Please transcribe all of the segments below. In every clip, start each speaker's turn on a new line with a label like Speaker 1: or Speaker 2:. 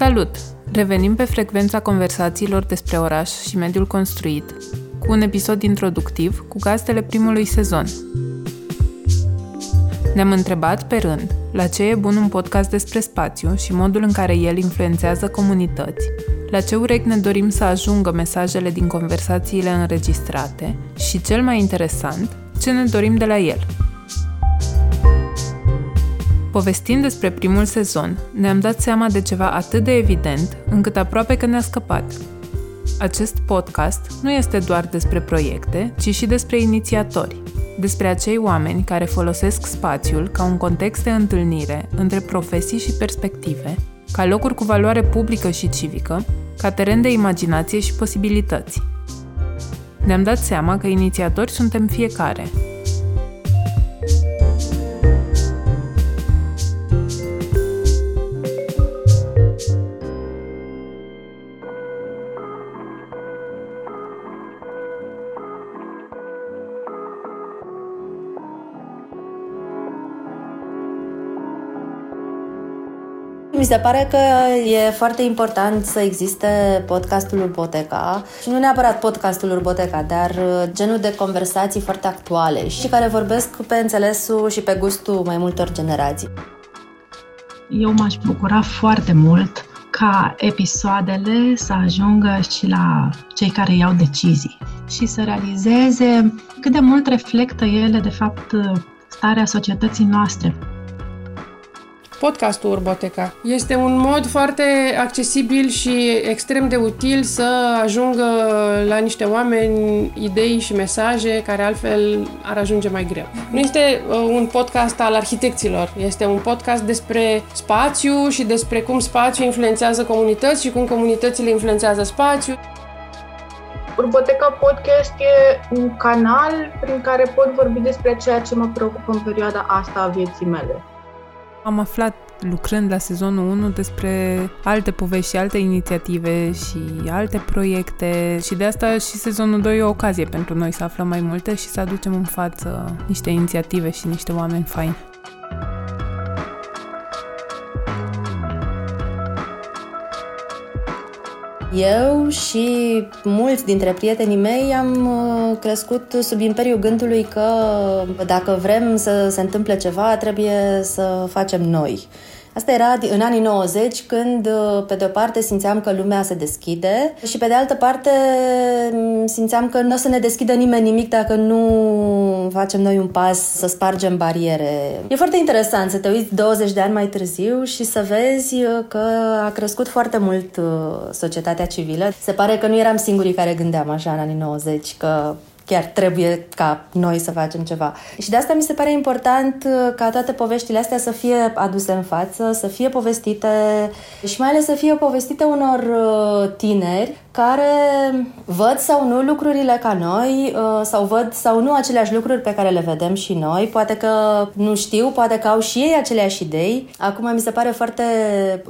Speaker 1: Salut! Revenim pe frecvența conversațiilor despre oraș și mediul construit, cu un episod introductiv cu gazdele primului sezon. Ne-am întrebat pe rând la ce e bun un podcast despre spațiu și modul în care el influențează comunități, la ce urechi ne dorim să ajungă mesajele din conversațiile înregistrate și, cel mai interesant, ce ne dorim de la el – Povestind despre primul sezon, ne-am dat seama de ceva atât de evident, încât aproape că ne-a scăpat. Acest podcast nu este doar despre proiecte, ci și despre inițiatori, despre acei oameni care folosesc spațiul ca un context de întâlnire între profesii și perspective, ca locuri cu valoare publică și civică, ca teren de imaginație și posibilități. Ne-am dat seama că inițiatori suntem fiecare,
Speaker 2: Mi se pare că e foarte important să existe podcastul Urboteca și nu neapărat podcastul Urboteca, dar uh, genul de conversații foarte actuale și care vorbesc pe înțelesul și pe gustul mai multor generații.
Speaker 3: Eu m-aș bucura foarte mult ca episoadele să ajungă și la cei care iau decizii și să realizeze cât de mult reflectă ele, de fapt, starea societății noastre
Speaker 4: podcastul Urboteca. Este un mod foarte accesibil și extrem de util să ajungă la niște oameni idei și mesaje care altfel ar ajunge mai greu. Nu este uh, un podcast al arhitecților, este un podcast despre spațiu și despre cum spațiul influențează comunități și cum comunitățile influențează spațiul.
Speaker 5: Urboteca Podcast e un canal prin care pot vorbi despre ceea ce mă preocupă în perioada asta a vieții mele.
Speaker 1: Am aflat lucrând la sezonul 1 despre alte povești și alte inițiative și alte proiecte și de asta și sezonul 2 e o ocazie pentru noi să aflăm mai multe și să aducem în față niște inițiative și niște oameni faini.
Speaker 2: Eu și mulți dintre prietenii mei am uh, crescut sub imperiul gândului că dacă vrem să se întâmple ceva, trebuie să facem noi. Asta era în anii 90, când, uh, pe de o parte, simțeam că lumea se deschide și, pe de altă parte, mm, simțeam că nu o să ne deschidă nimeni nimic dacă nu facem noi un pas să spargem bariere. E foarte interesant să te uiți 20 de ani mai târziu și să vezi uh, că a crescut foarte mult uh, societatea civilă. Se pare că nu eram singurii care gândeam așa în anii 90, că chiar trebuie ca noi să facem ceva. Și de asta mi se pare important uh, ca toate poveștile astea să fie aduse în față, să fie povestite și mai ales să fie povestite unor uh, tineri care văd sau nu lucrurile ca noi uh, sau văd sau nu aceleași lucruri pe care le vedem și noi. Poate că nu știu, poate că au și ei aceleași idei. Acum mi se pare foarte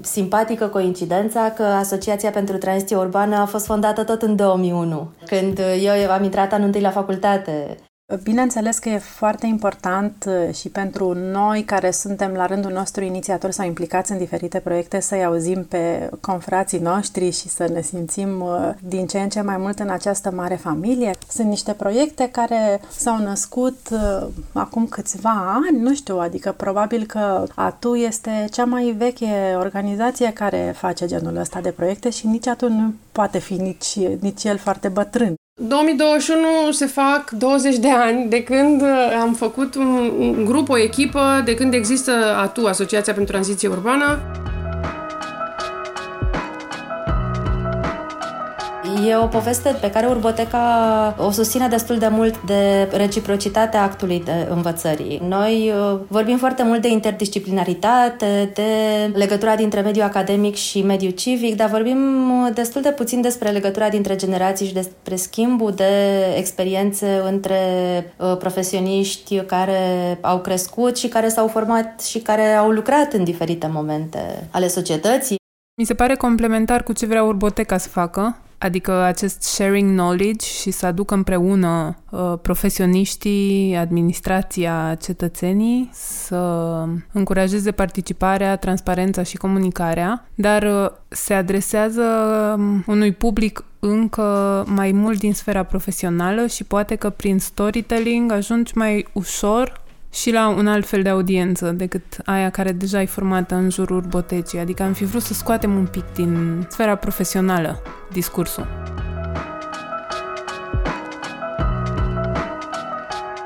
Speaker 2: simpatică coincidența că Asociația pentru Tranziție Urbană a fost fondată tot în 2001, când eu am intrat anul întâi la facultate.
Speaker 3: Bineînțeles că e foarte important uh, și pentru noi care suntem la rândul nostru inițiatori sau implicați în diferite proiecte să-i auzim pe confrații noștri și să ne simțim uh, din ce în ce mai mult în această mare familie. Sunt niște proiecte care s-au născut uh, acum câțiva ani, nu știu, adică probabil că ATU este cea mai veche organizație care face genul ăsta de proiecte și nici ATU nu poate fi nici, nici el foarte bătrân.
Speaker 4: 2021 se fac 20 de ani de când uh, am făcut un, un grup, o echipă, de când există ATU, Asociația pentru Tranziție Urbană.
Speaker 2: E o poveste pe care Urboteca o susține destul de mult de reciprocitatea actului de învățării. Noi uh, vorbim foarte mult de interdisciplinaritate, de legătura dintre mediul academic și mediul civic, dar vorbim uh, destul de puțin despre legătura dintre generații și despre schimbul de experiențe între uh, profesioniști care au crescut și care s-au format și care au lucrat în diferite momente ale societății.
Speaker 1: Mi se pare complementar cu ce vrea Urboteca să facă, adică acest sharing knowledge și să aducă împreună uh, profesioniștii, administrația, cetățenii, să încurajeze participarea, transparența și comunicarea, dar uh, se adresează um, unui public încă mai mult din sfera profesională și poate că prin storytelling ajungi mai ușor și la un alt fel de audiență decât aia care deja e formată în jurul botecii. Adică am fi vrut să scoatem un pic din sfera profesională discursul.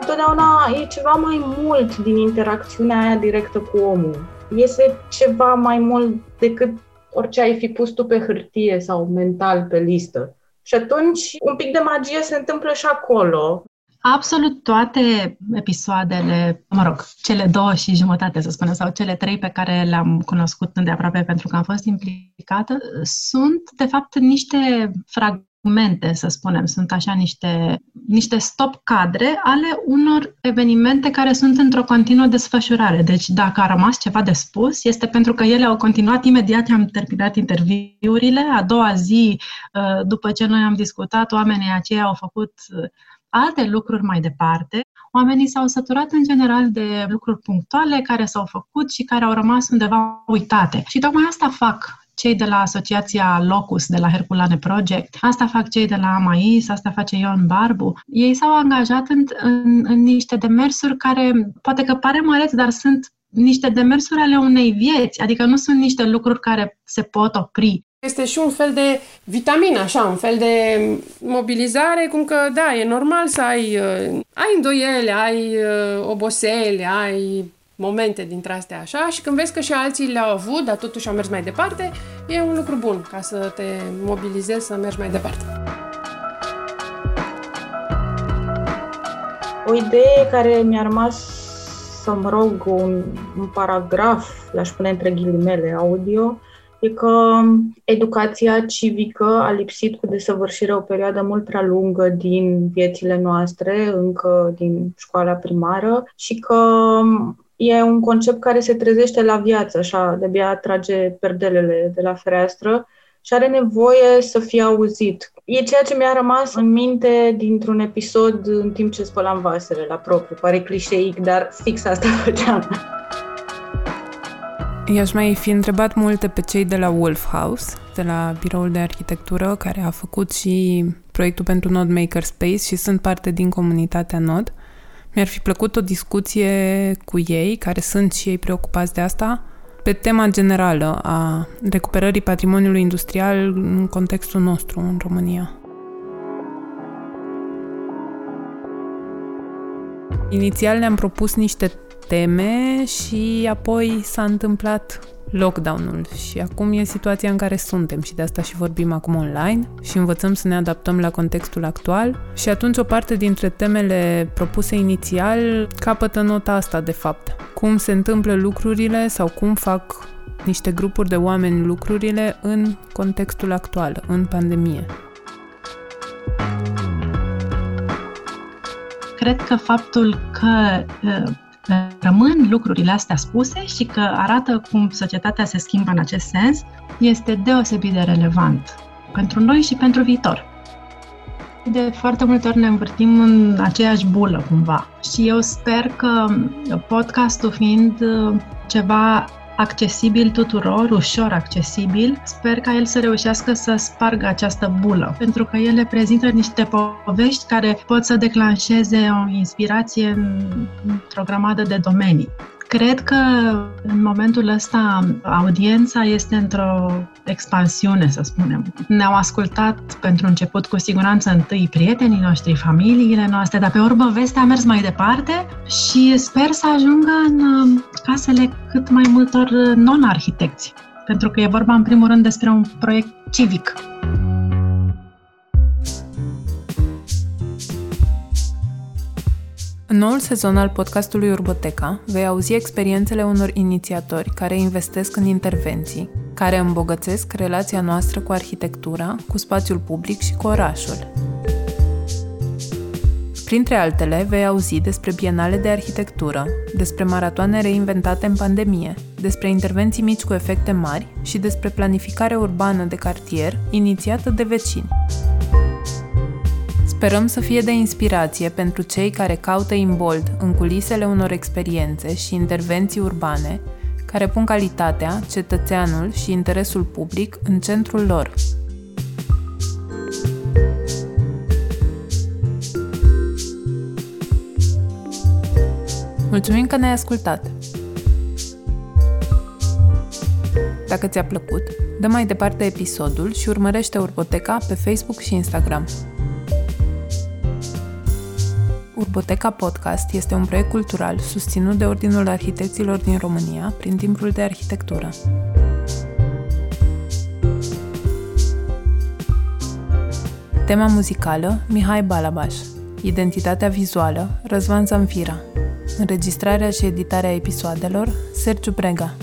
Speaker 5: Întotdeauna e ceva mai mult din interacțiunea aia directă cu omul. Este ceva mai mult decât orice ai fi pus tu pe hârtie sau mental pe listă. Și atunci un pic de magie se întâmplă și acolo.
Speaker 3: Absolut toate episoadele, mă rog, cele două și jumătate, să spunem, sau cele trei pe care le-am cunoscut îndeaproape pentru că am fost implicată, sunt, de fapt, niște fragmente, să spunem, sunt așa niște, niște stop cadre ale unor evenimente care sunt într-o continuă desfășurare. Deci, dacă a rămas ceva de spus, este pentru că ele au continuat imediat ce am terminat interviurile. A doua zi, uh, după ce noi am discutat, oamenii aceia au făcut uh, alte lucruri mai departe. Oamenii s-au săturat în general de lucruri punctuale care s-au făcut și care au rămas undeva uitate. Și tocmai asta fac cei de la Asociația Locus, de la Herculane Project, asta fac cei de la AMAIS, asta face Ion Barbu. Ei s-au angajat în, în, în niște demersuri care poate că pare măreți, dar sunt niște demersuri ale unei vieți, adică nu sunt niște lucruri care se pot opri.
Speaker 4: Este și un fel de vitamină, așa, un fel de mobilizare, cum că, da, e normal să ai, uh, ai îndoiele, ai uh, obosele, ai momente dintre astea așa și când vezi că și alții le-au avut, dar totuși au mers mai departe, e un lucru bun ca să te mobilizezi să mergi mai departe.
Speaker 5: O idee care mi-a rămas să mă rog un, un paragraf, l-aș pune între ghilimele, audio, e că educația civică a lipsit cu desăvârșire o perioadă mult prea lungă din viețile noastre, încă din școala primară, și că e un concept care se trezește la viață, așa, de-abia trage perdelele de la fereastră și are nevoie să fie auzit. E ceea ce mi-a rămas în minte dintr-un episod în timp ce spălam vasele la propriu. Pare clișeic, dar fix asta făceam.
Speaker 1: I-aș mai fi întrebat multe pe cei de la Wolf House, de la biroul de arhitectură, care a făcut și proiectul pentru Node Maker Space și sunt parte din comunitatea Node. Mi-ar fi plăcut o discuție cu ei, care sunt și ei preocupați de asta, pe tema generală a recuperării patrimoniului industrial în contextul nostru în România. Inițial ne-am propus niște teme și apoi s-a întâmplat lockdown-ul și acum e situația în care suntem și de asta și vorbim acum online și învățăm să ne adaptăm la contextul actual și atunci o parte dintre temele propuse inițial capătă nota asta de fapt. Cum se întâmplă lucrurile sau cum fac niște grupuri de oameni lucrurile în contextul actual, în pandemie.
Speaker 3: Cred că faptul că rămân lucrurile astea spuse și că arată cum societatea se schimbă în acest sens, este deosebit de relevant pentru noi și pentru viitor. De foarte multe ori ne învârtim în aceeași bulă, cumva. Și eu sper că podcastul fiind ceva accesibil tuturor, ușor accesibil. Sper ca el să reușească să spargă această bulă, pentru că ele prezintă niște povești care pot să declanșeze o inspirație într-o grămadă de domenii. Cred că în momentul ăsta audiența este într-o expansiune, să spunem. Ne-au ascultat pentru început cu siguranță întâi prietenii noștri, familiile noastre, dar pe urmă vestea a mers mai departe și sper să ajungă în uh, casele cât mai multor non-arhitecți. Pentru că e vorba în primul rând despre un proiect civic.
Speaker 1: În noul sezon al podcastului Urboteca vei auzi experiențele unor inițiatori care investesc în intervenții, care îmbogățesc relația noastră cu arhitectura, cu spațiul public și cu orașul. Printre altele, vei auzi despre bienale de arhitectură, despre maratoane reinventate în pandemie, despre intervenții mici cu efecte mari și despre planificare urbană de cartier inițiată de vecini. Sperăm să fie de inspirație pentru cei care caută imbold în culisele unor experiențe și intervenții urbane care pun calitatea, cetățeanul și interesul public în centrul lor. Mulțumim că ne-ai ascultat! Dacă ți-a plăcut, dă mai departe episodul și urmărește Urboteca pe Facebook și Instagram. Urboteca Podcast este un proiect cultural susținut de Ordinul Arhitecților din România prin timpul de arhitectură. Tema muzicală Mihai Balabaș. Identitatea vizuală Răzvan Zamfira Înregistrarea și editarea episoadelor Sergiu Brega